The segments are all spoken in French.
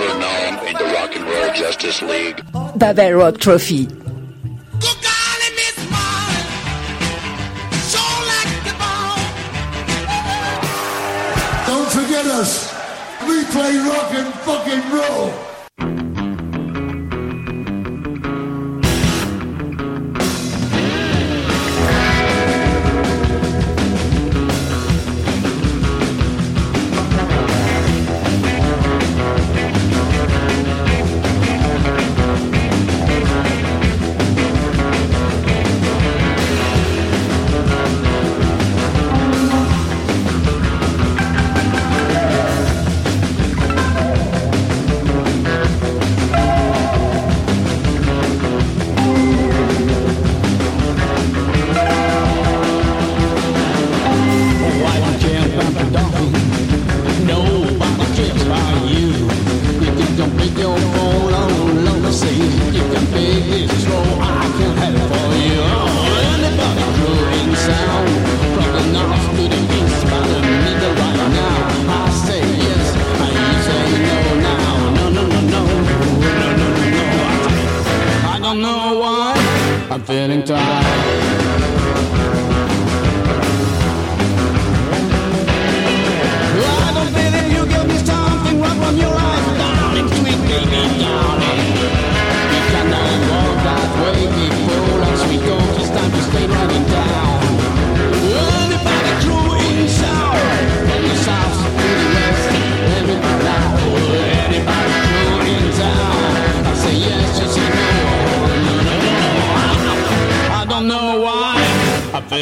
ever known in the Rock and Roll Justice League. Babel Rock Trophy. Don't forget us. We play rock and fucking roll.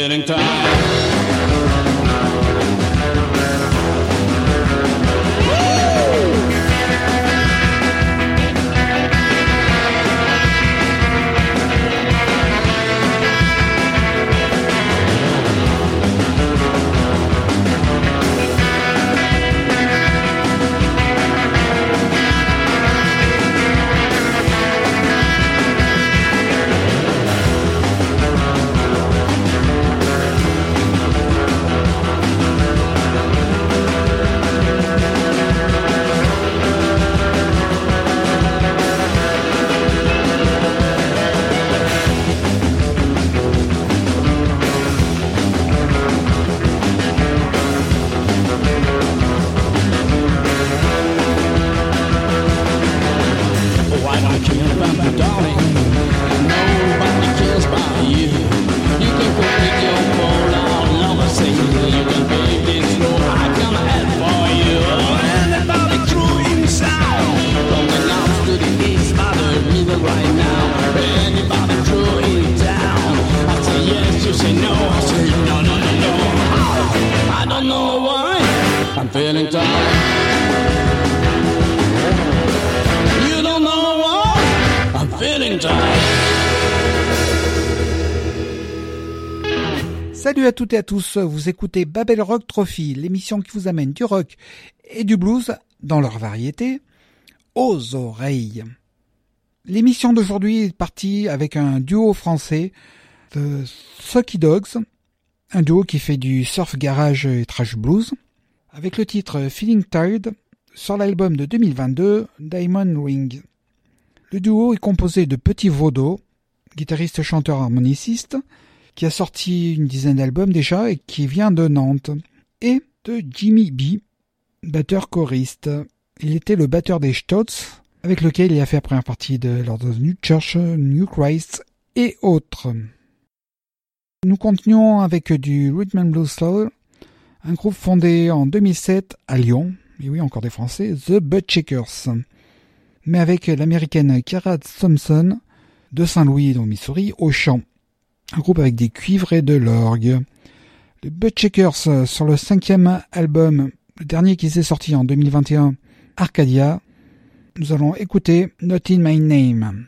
Salut à toutes et à tous, vous écoutez Babel Rock Trophy, l'émission qui vous amène du rock et du blues dans leur variété aux oreilles. L'émission d'aujourd'hui est partie avec un duo français, The Sucky Dogs, un duo qui fait du surf garage et trash blues, avec le titre Feeling Tired sur l'album de 2022 Diamond Ring. Le duo est composé de Petit Vaudeau, guitariste chanteur harmoniciste, qui a sorti une dizaine d'albums déjà et qui vient de Nantes, et de Jimmy B, batteur choriste. Il était le batteur des Stotts, avec lequel il a fait la première partie de Lord of New Church, New Christ et autres. Nous continuons avec du Rhythm and Blues Soul, un groupe fondé en 2007 à Lyon, et oui encore des Français, The Butt Shakers, mais avec l'américaine Kara Thompson de Saint-Louis dans Missouri au chant un groupe avec des cuivres et de l'orgue. Les Butchakers euh, sur le cinquième album, le dernier qui s'est sorti en 2021, Arcadia. Nous allons écouter Not in My Name.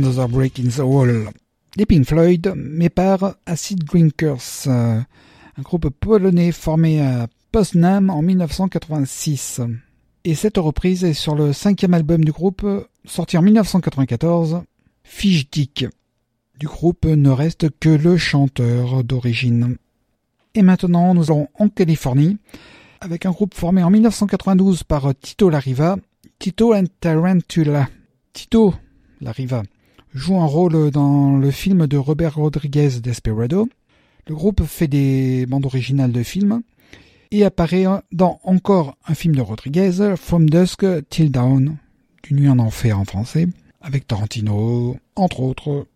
Another Pink Floyd, mais par Acid Drinkers, euh, un groupe polonais formé à Poznan en 1986. Et cette reprise est sur le cinquième album du groupe, sorti en 1994, Dick. Du groupe ne reste que le chanteur d'origine. Et maintenant, nous allons en Californie, avec un groupe formé en 1992 par Tito Lariva, Tito and Tarantula. Tito Lariva joue un rôle dans le film de Robert Rodriguez Desperado. Le groupe fait des bandes originales de films et apparaît dans encore un film de Rodriguez, From Dusk Till Dawn, du nuit en enfer en français, avec Tarantino, entre autres.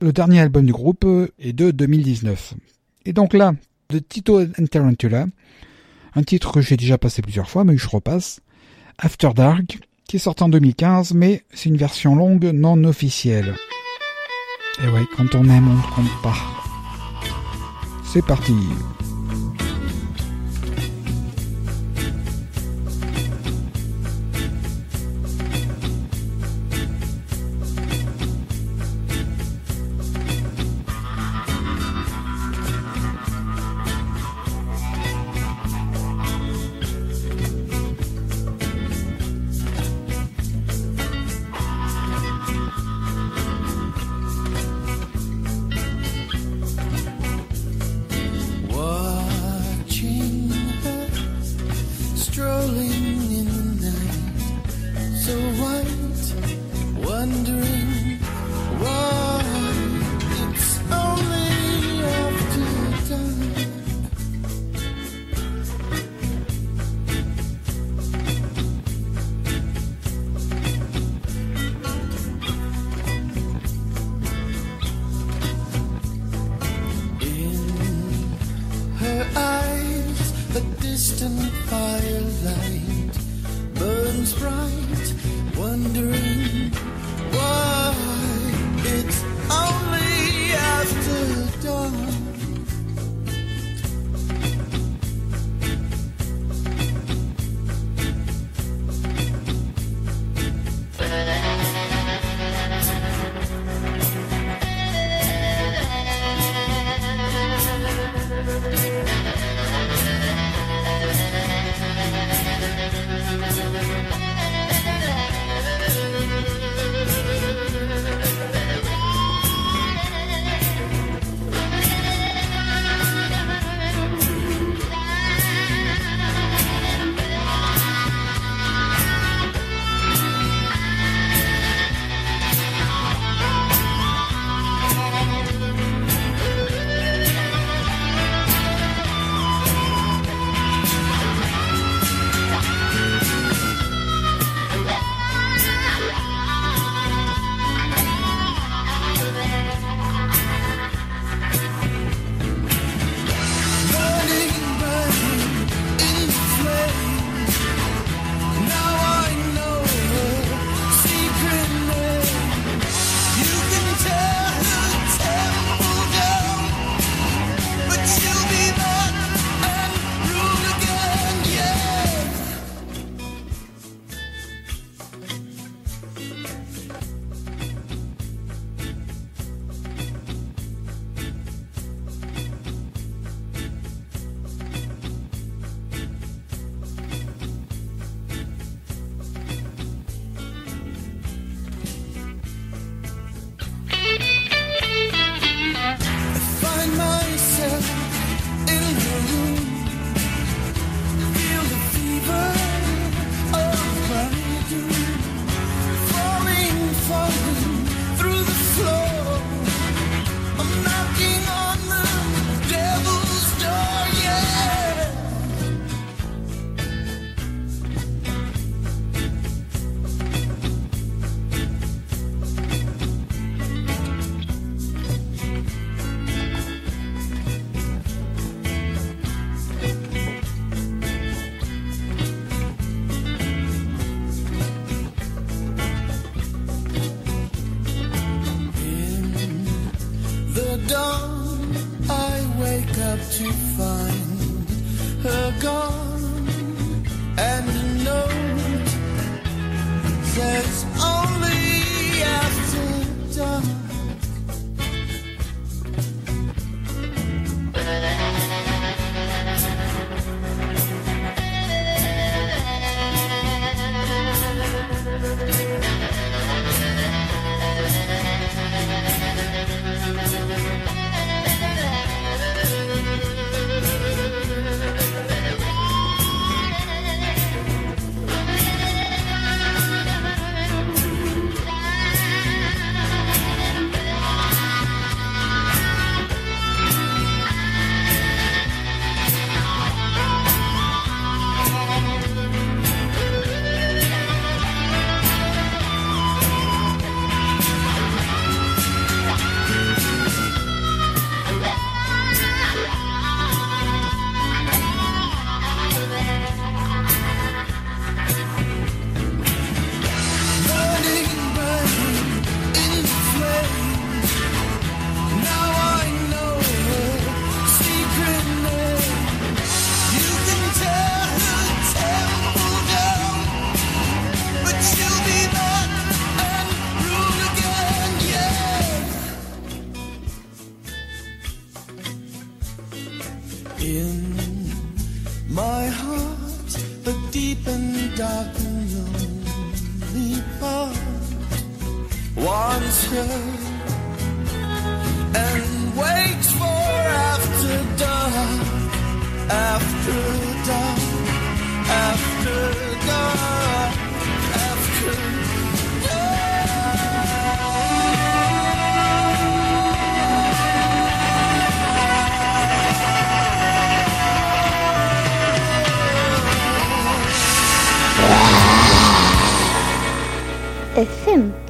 Le dernier album du groupe est de 2019. Et donc là, de Tito and Tarantula, un titre que j'ai déjà passé plusieurs fois, mais que je repasse, After Dark, qui est sorti en 2015, mais c'est une version longue non officielle. Et ouais, quand on aime, on ne compte pas. C'est parti.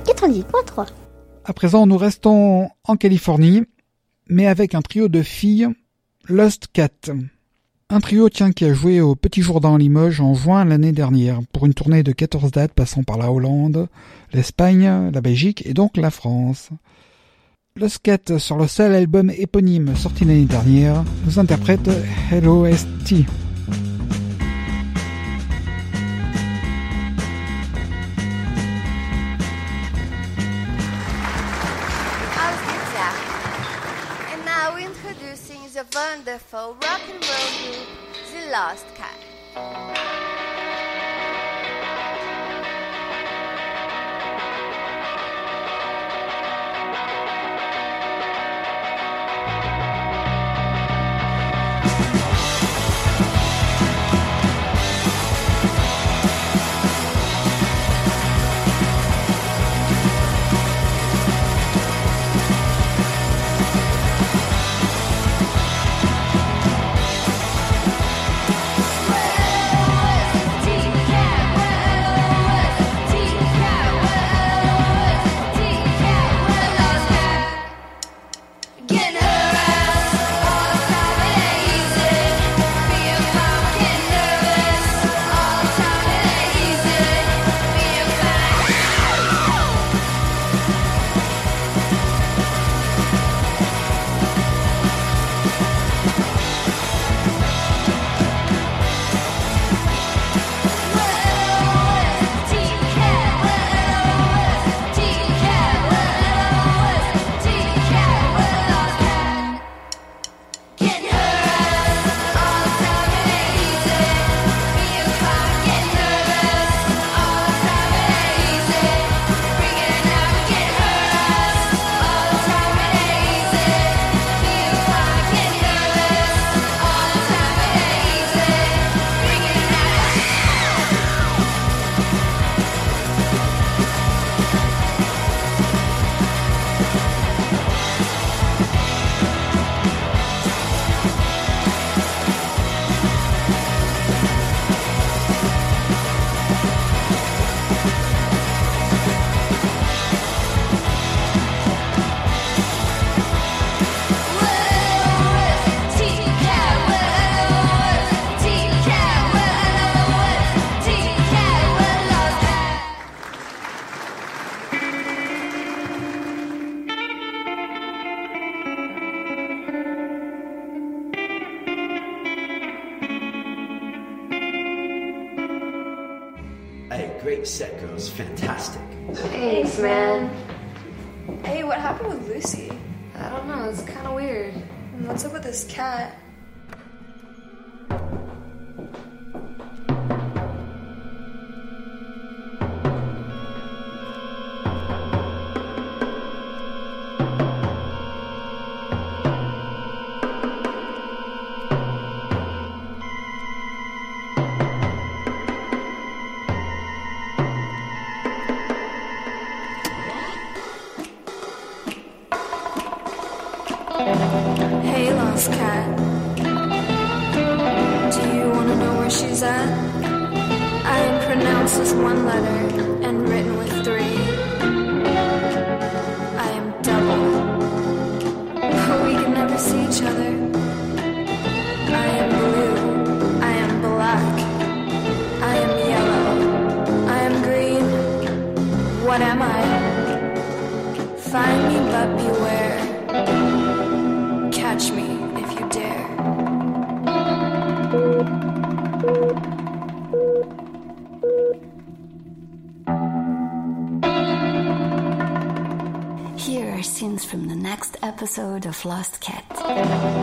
90.3. À présent, nous restons en Californie, mais avec un trio de filles, Lost Cat. Un trio tiens, qui a joué au Petit Jourdain Limoges en juin l'année dernière, pour une tournée de 14 dates passant par la Hollande, l'Espagne, la Belgique et donc la France. Lost Cat, sur le seul album éponyme sorti l'année dernière, nous interprète Hello ST. wonderful rock and roll group, The Lost Cat. episode of Lost Cat.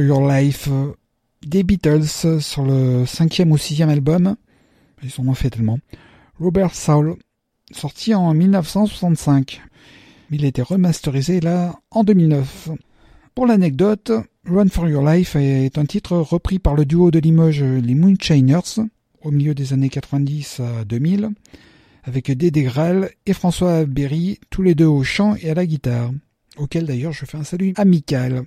Your Life des Beatles sur le cinquième ou sixième album. Ils en ont fait tellement. Robert Soul, sorti en 1965. Il a été remasterisé là en 2009. Pour l'anecdote, Run for Your Life est un titre repris par le duo de Limoges les Moonshiners au milieu des années 90 à 2000 avec Dédé Graal et François Berry, tous les deux au chant et à la guitare, auquel d'ailleurs je fais un salut amical.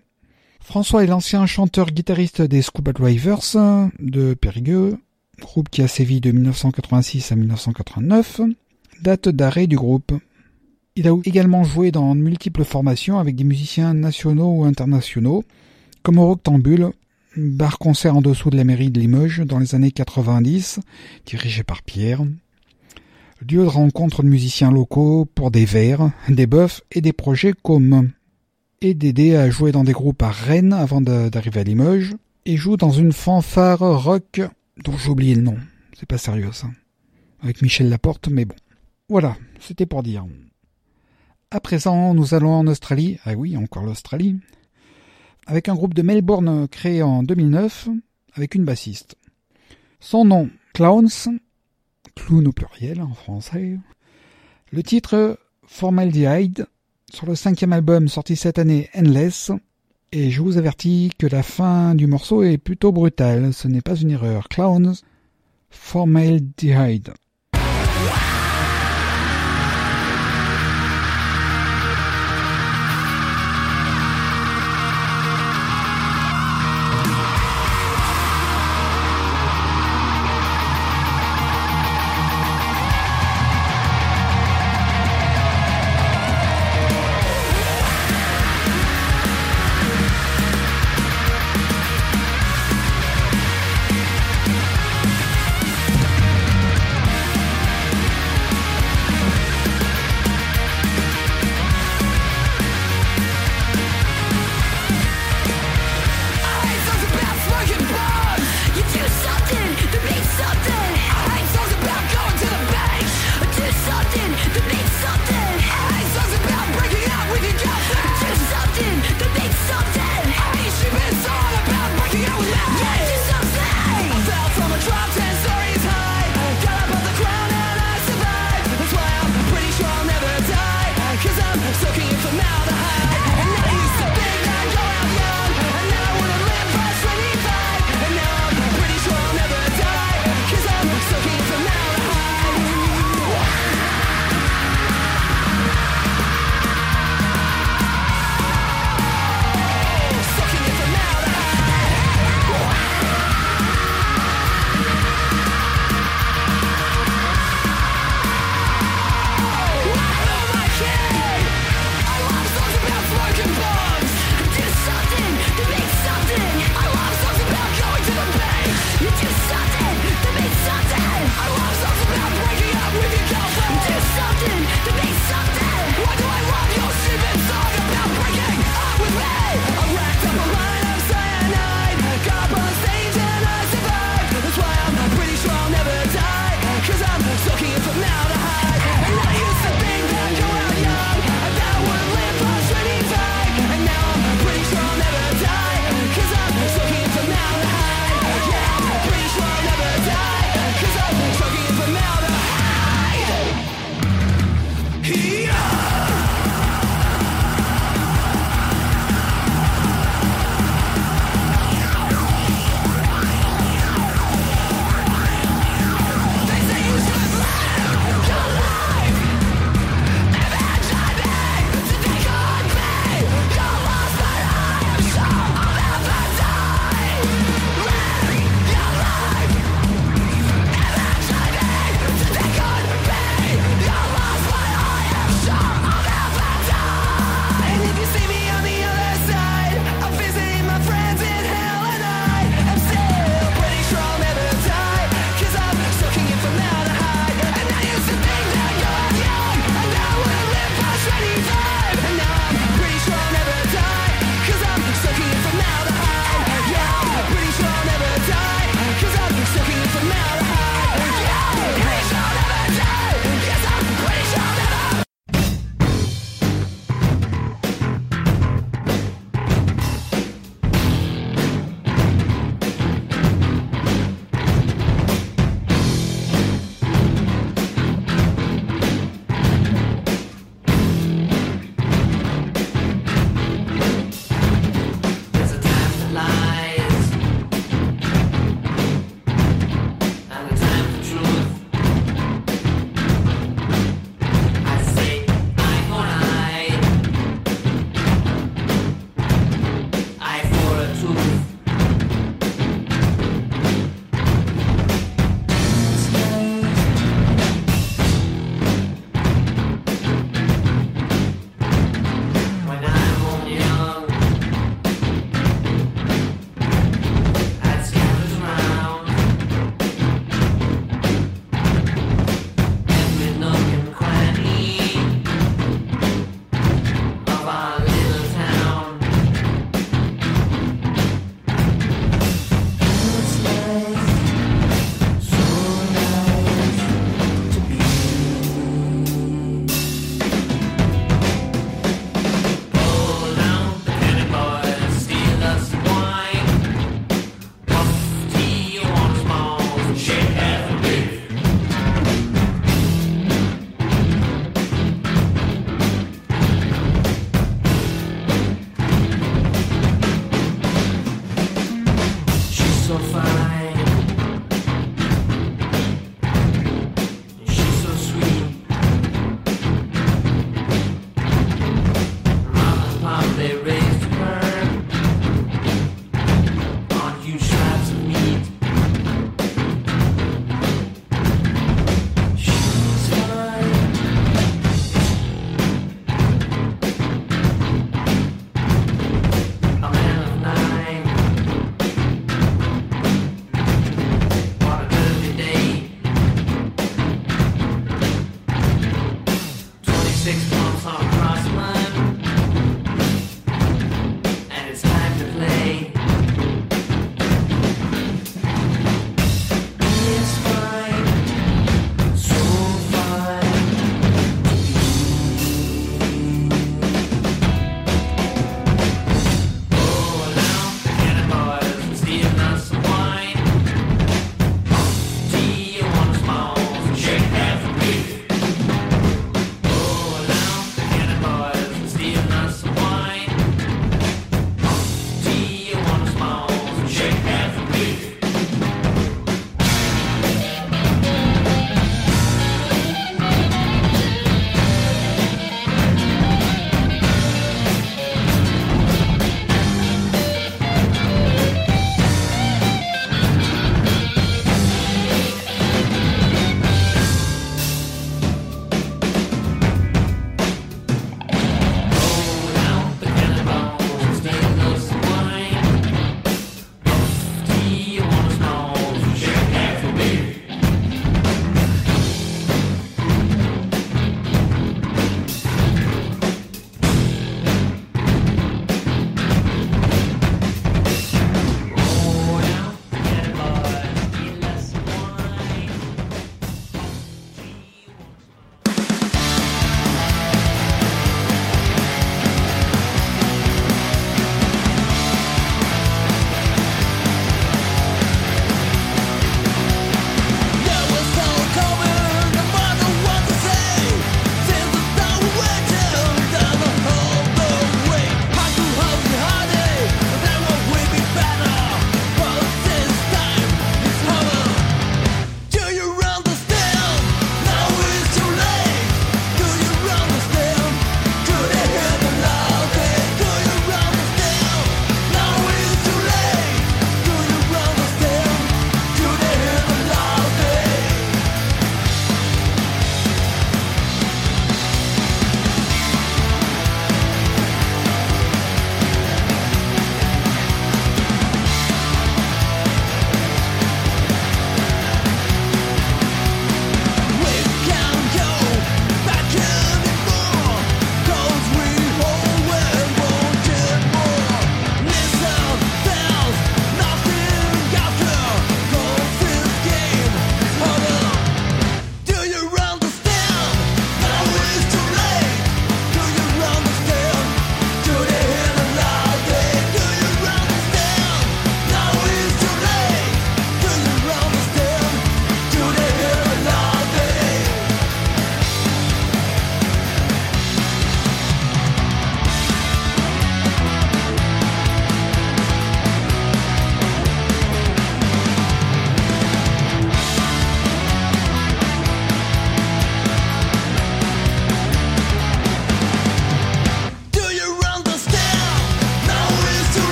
François est l'ancien chanteur-guitariste des Scuba Drivers de Périgueux, groupe qui a sévi de 1986 à 1989, date d'arrêt du groupe. Il a également joué dans multiples formations avec des musiciens nationaux ou internationaux, comme au Rectambule, bar-concert en dessous de la mairie de Limoges dans les années 90, dirigé par Pierre. Lieu de rencontre de musiciens locaux pour des verres, des bœufs et des projets comme et Dédé a joué dans des groupes à Rennes avant d'arriver à Limoges et joue dans une fanfare rock dont j'ai oublié le nom. C'est pas sérieux ça. Avec Michel Laporte, mais bon. Voilà, c'était pour dire. À présent, nous allons en Australie. Ah oui, encore l'Australie. Avec un groupe de Melbourne créé en 2009 avec une bassiste. Son nom, Clowns, clown au pluriel en français. Le titre, Formaldehyde, sur le cinquième album sorti cette année, Endless. Et je vous avertis que la fin du morceau est plutôt brutale, ce n'est pas une erreur. Clowns, Formaldehyde.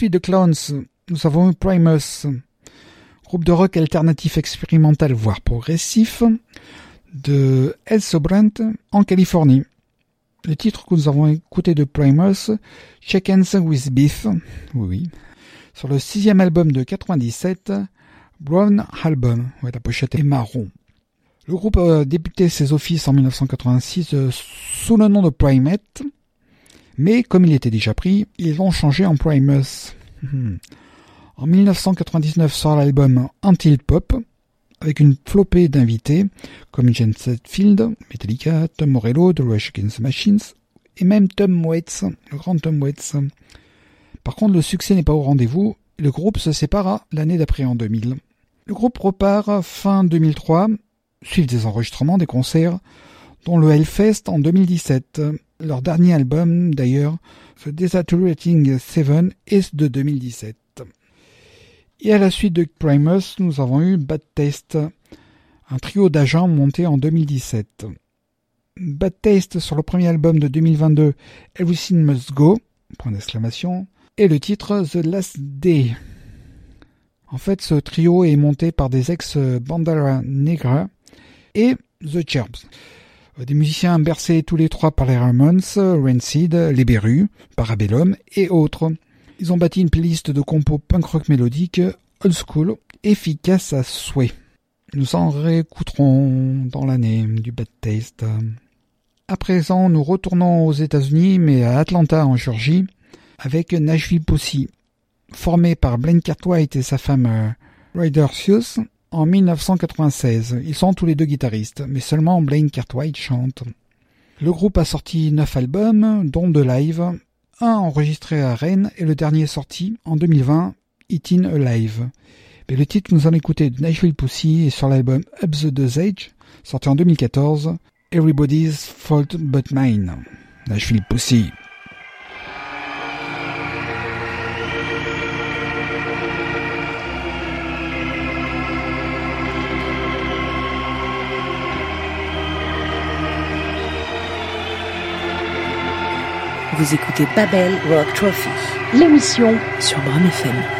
suite de Clowns, nous avons eu Primus, groupe de rock alternatif expérimental voire progressif de El Sobrant en Californie. Le titre que nous avons écouté de Primus, Chickens with Beef, oui, sur le sixième album de 97, Brown Album, ouais, la pochette est marron. Le groupe a débuté ses offices en 1986 euh, sous le nom de Primate, mais comme il était déjà pris, ils ont changé en Primus. Hmm. En 1999 sort l'album Until Pop, avec une flopée d'invités comme Jane Setfield, Metallica, Tom Morello, The Rush Against the Machines et même Tom Waits, le grand Tom Waits. Par contre, le succès n'est pas au rendez-vous. et Le groupe se sépara l'année d'après en 2000. Le groupe repart fin 2003, suivent des enregistrements, des concerts, dont le Hellfest en 2017. Leur dernier album, d'ailleurs, The Desaturating Seven, est de 2017. Et à la suite de Primus, nous avons eu Bad Taste, un trio d'agents monté en 2017. Bad Taste sur le premier album de 2022, Everything Must Go, point d'exclamation, et le titre The Last Day. En fait, ce trio est monté par des ex-Bandera Negra et The Cherubs. Des musiciens bercés tous les trois par les Ramones, Rancid, Les Berus, Parabellum et autres. Ils ont bâti une playlist de compos punk rock mélodique, old school, efficace à souhait. Nous en réécouterons dans l'année du Bad Taste. À présent, nous retournons aux États-Unis, mais à Atlanta en Georgie, avec Nashville Pussy, formé par Blaine Cartwright et sa femme euh, Ryder Seuss en 1996. Ils sont tous les deux guitaristes, mais seulement Blaine Cartwright chante. Le groupe a sorti neuf albums, dont deux live, un enregistré à Rennes et le dernier sorti en 2020, It In Alive. Mais le titre que nous allons écouter de Nashville Pussy est sur l'album Up the Dosage, sorti en 2014, Everybody's Fault But Mine. Nashville Pussy. Vous écoutez Babel Rock Trophy, l'émission sur Bram FM.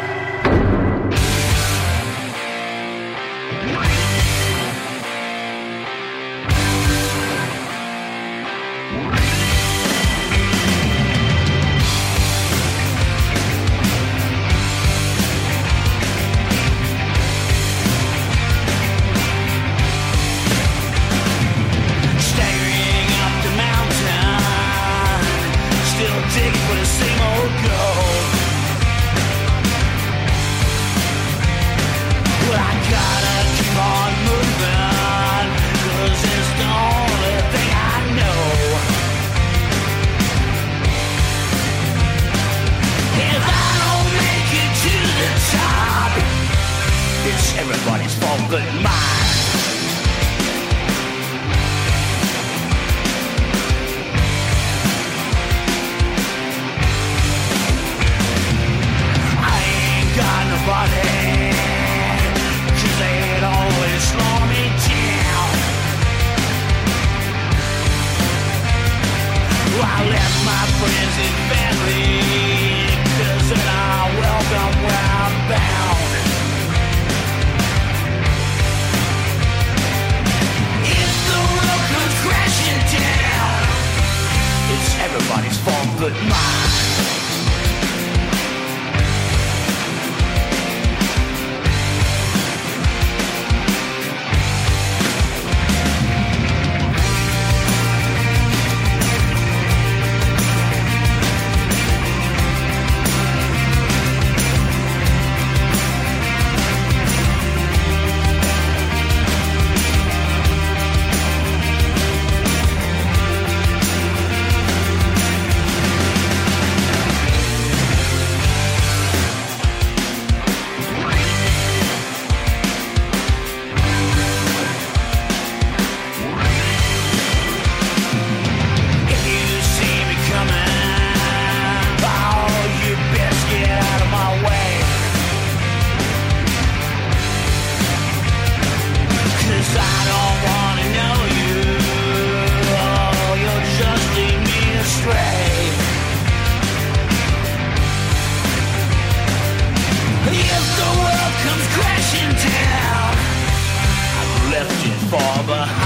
Bob.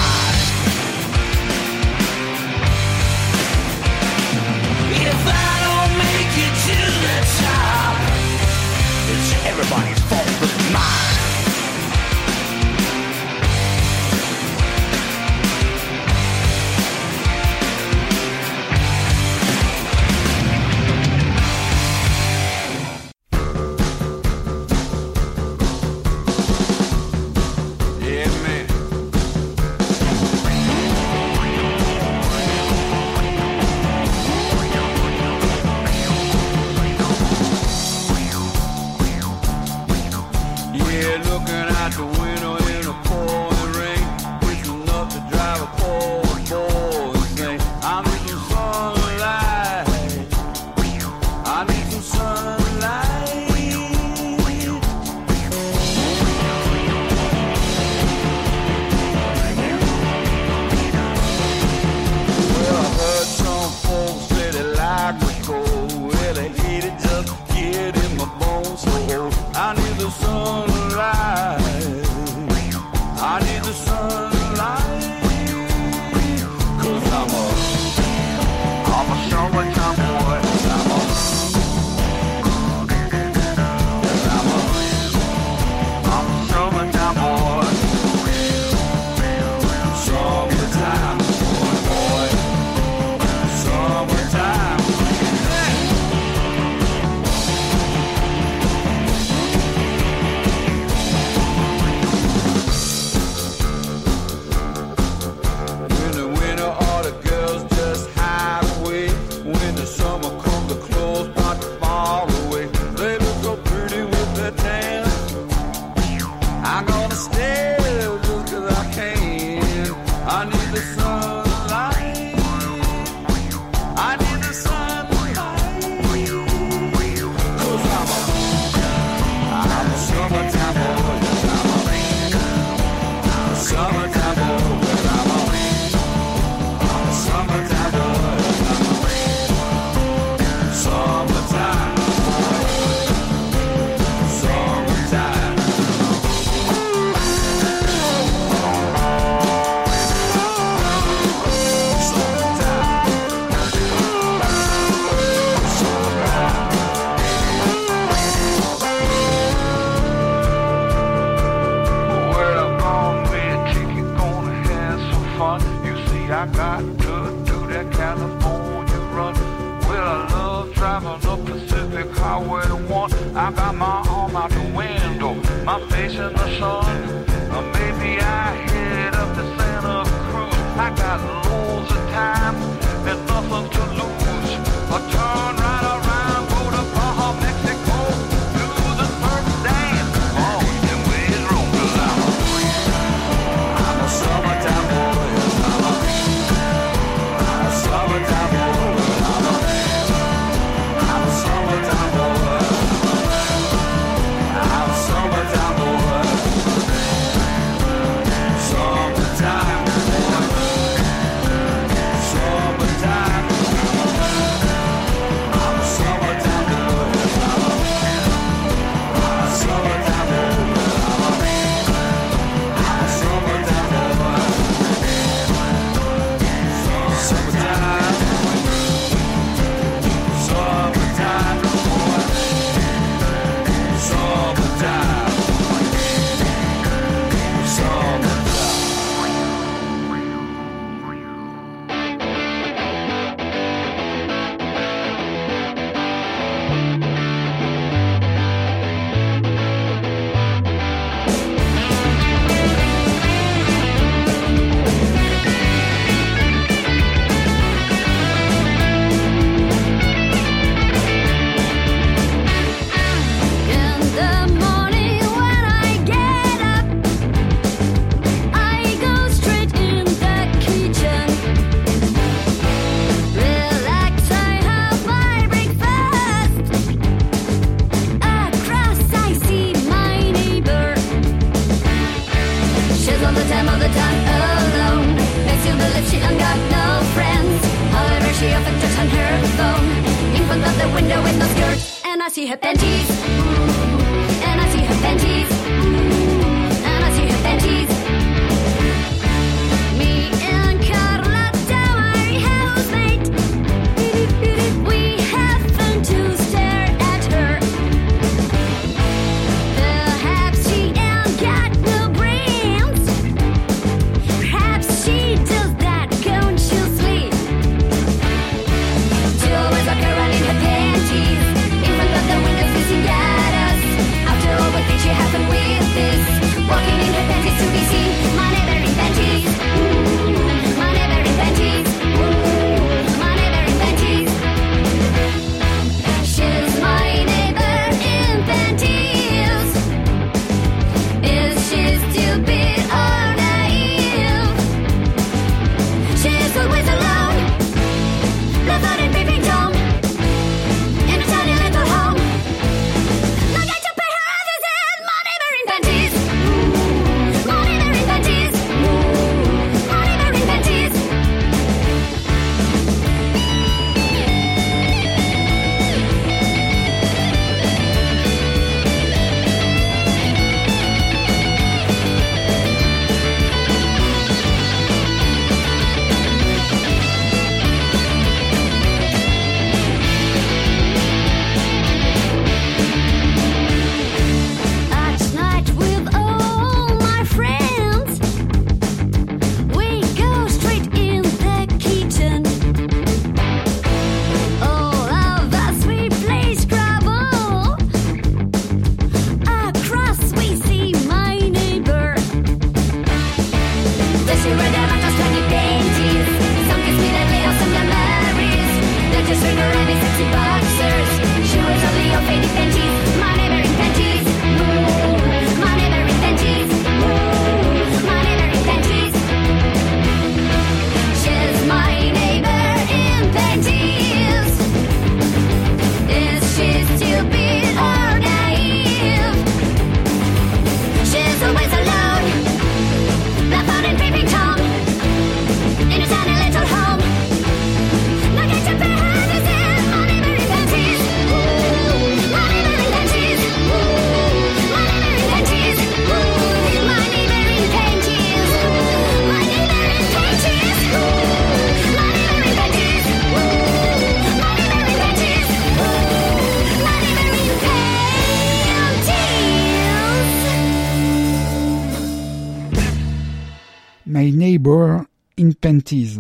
In Panties.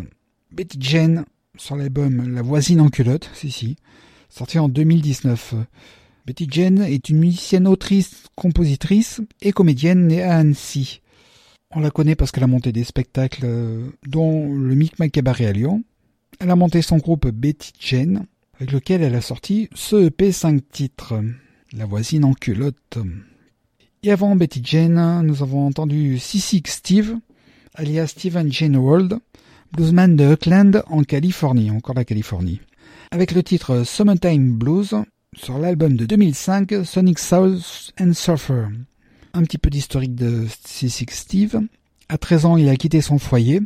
Betty Jane sur l'album La voisine en culotte, si, sorti en 2019. Betty Jane est une musicienne, autrice, compositrice et comédienne née à Annecy. On la connaît parce qu'elle a monté des spectacles euh, dont le Micmac Cabaret à Lyon. Elle a monté son groupe Betty Jane, avec lequel elle a sorti ce EP 5 titres. La voisine en culotte. Et avant Betty Jane, nous avons entendu Sissy Steve, alias Steven Jane World, bluesman de Oakland en Californie, encore la Californie. Avec le titre Summertime Blues sur l'album de 2005 Sonic South and Surfer. Un petit peu d'historique de Sissy Steve. À 13 ans, il a quitté son foyer.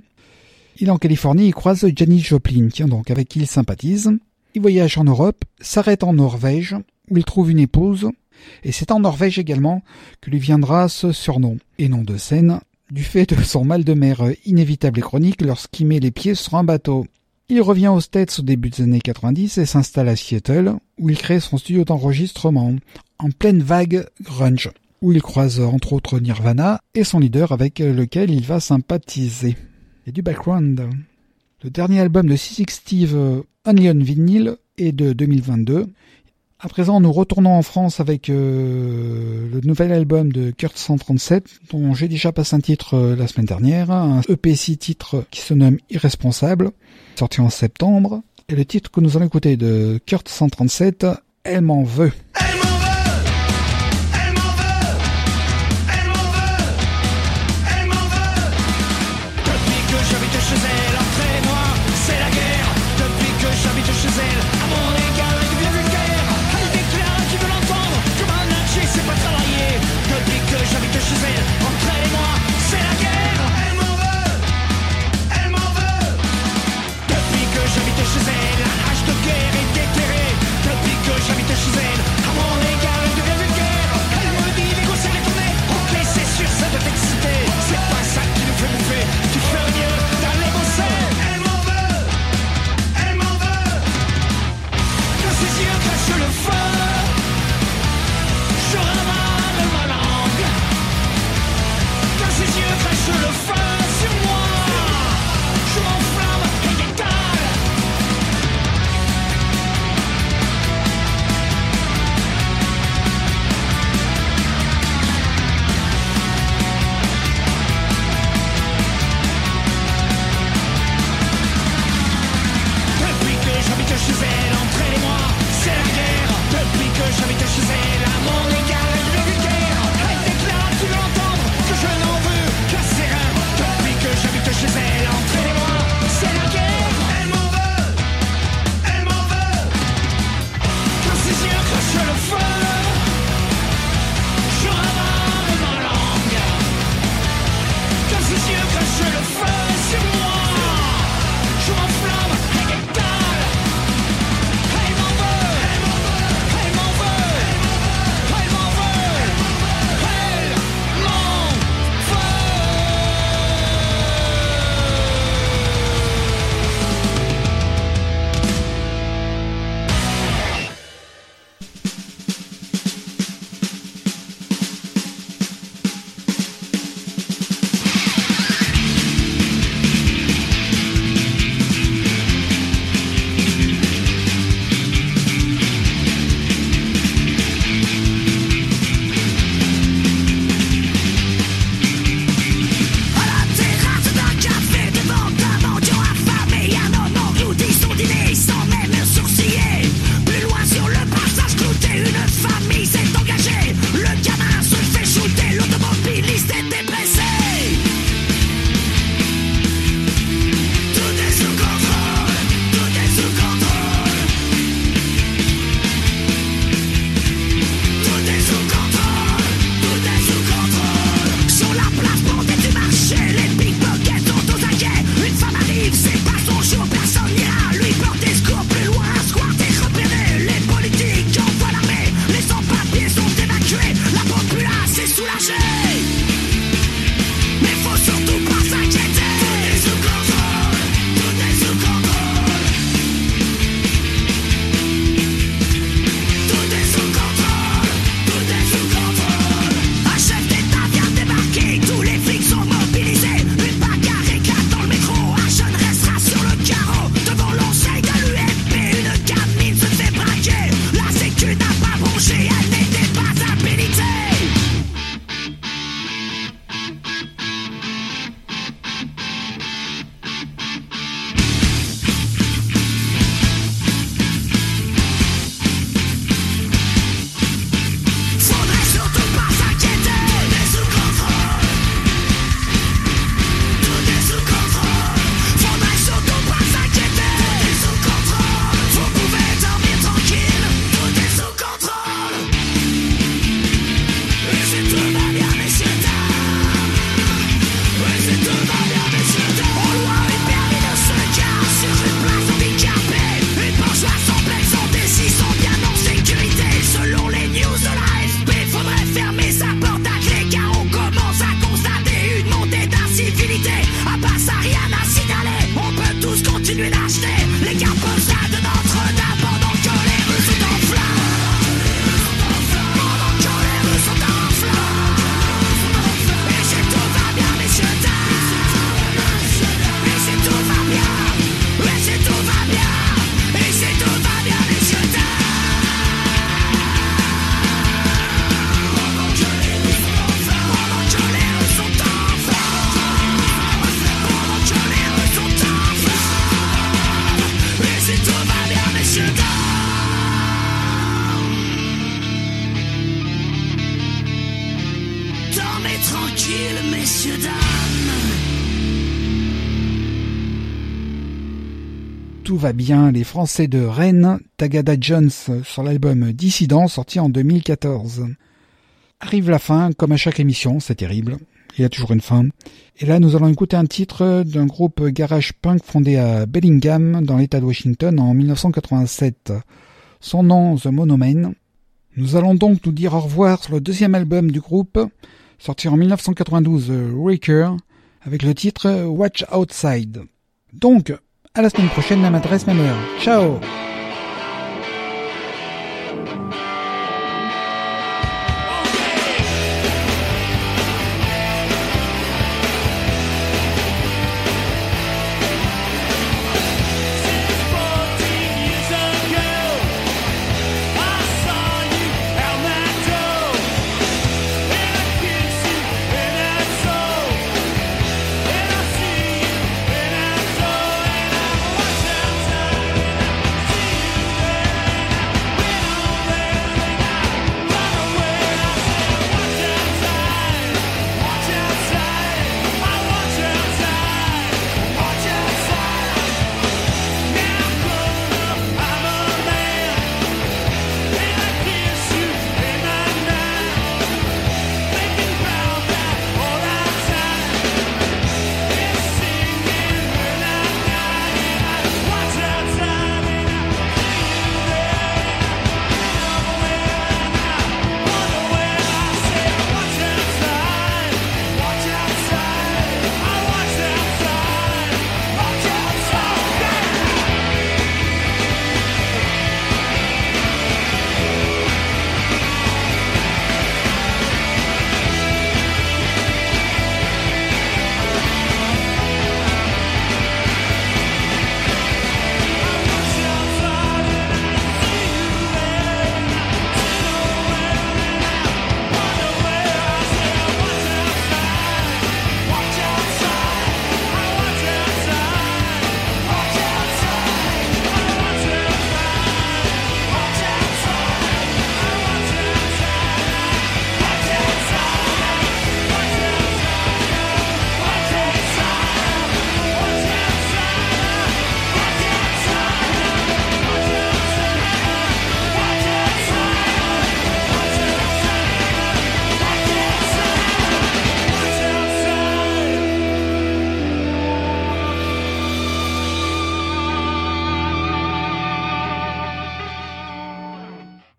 Il est en Californie et croise Janis Joplin, tiens donc, avec qui il sympathise. Il voyage en Europe, s'arrête en Norvège, où il trouve une épouse, et c'est en Norvège également que lui viendra ce surnom, et nom de scène, du fait de son mal de mer inévitable et chronique lorsqu'il met les pieds sur un bateau. Il revient aux States au début des années 90 et s'installe à Seattle, où il crée son studio d'enregistrement, en pleine vague grunge, où il croise entre autres Nirvana et son leader avec lequel il va sympathiser. Et du background. Le dernier album de Sissy Steve, Only on Vinyl, est de 2022. À présent, nous retournons en France avec euh, le nouvel album de Kurt 137, dont j'ai déjà passé un titre euh, la semaine dernière, un EP 6 titre qui se nomme Irresponsable, sorti en septembre. Et le titre que nous allons écouter de Kurt 137, Elle m'en veut. Bien, les Français de Rennes, Tagada Jones sur l'album Dissident sorti en 2014. Arrive la fin, comme à chaque émission, c'est terrible. Il y a toujours une fin. Et là, nous allons écouter un titre d'un groupe garage punk fondé à Bellingham, dans l'État de Washington, en 1987. Son nom, The Monomen. Nous allons donc nous dire au revoir sur le deuxième album du groupe, sorti en 1992, Raker, avec le titre Watch Outside. Donc, à la semaine prochaine, même adresse, même heure. Ciao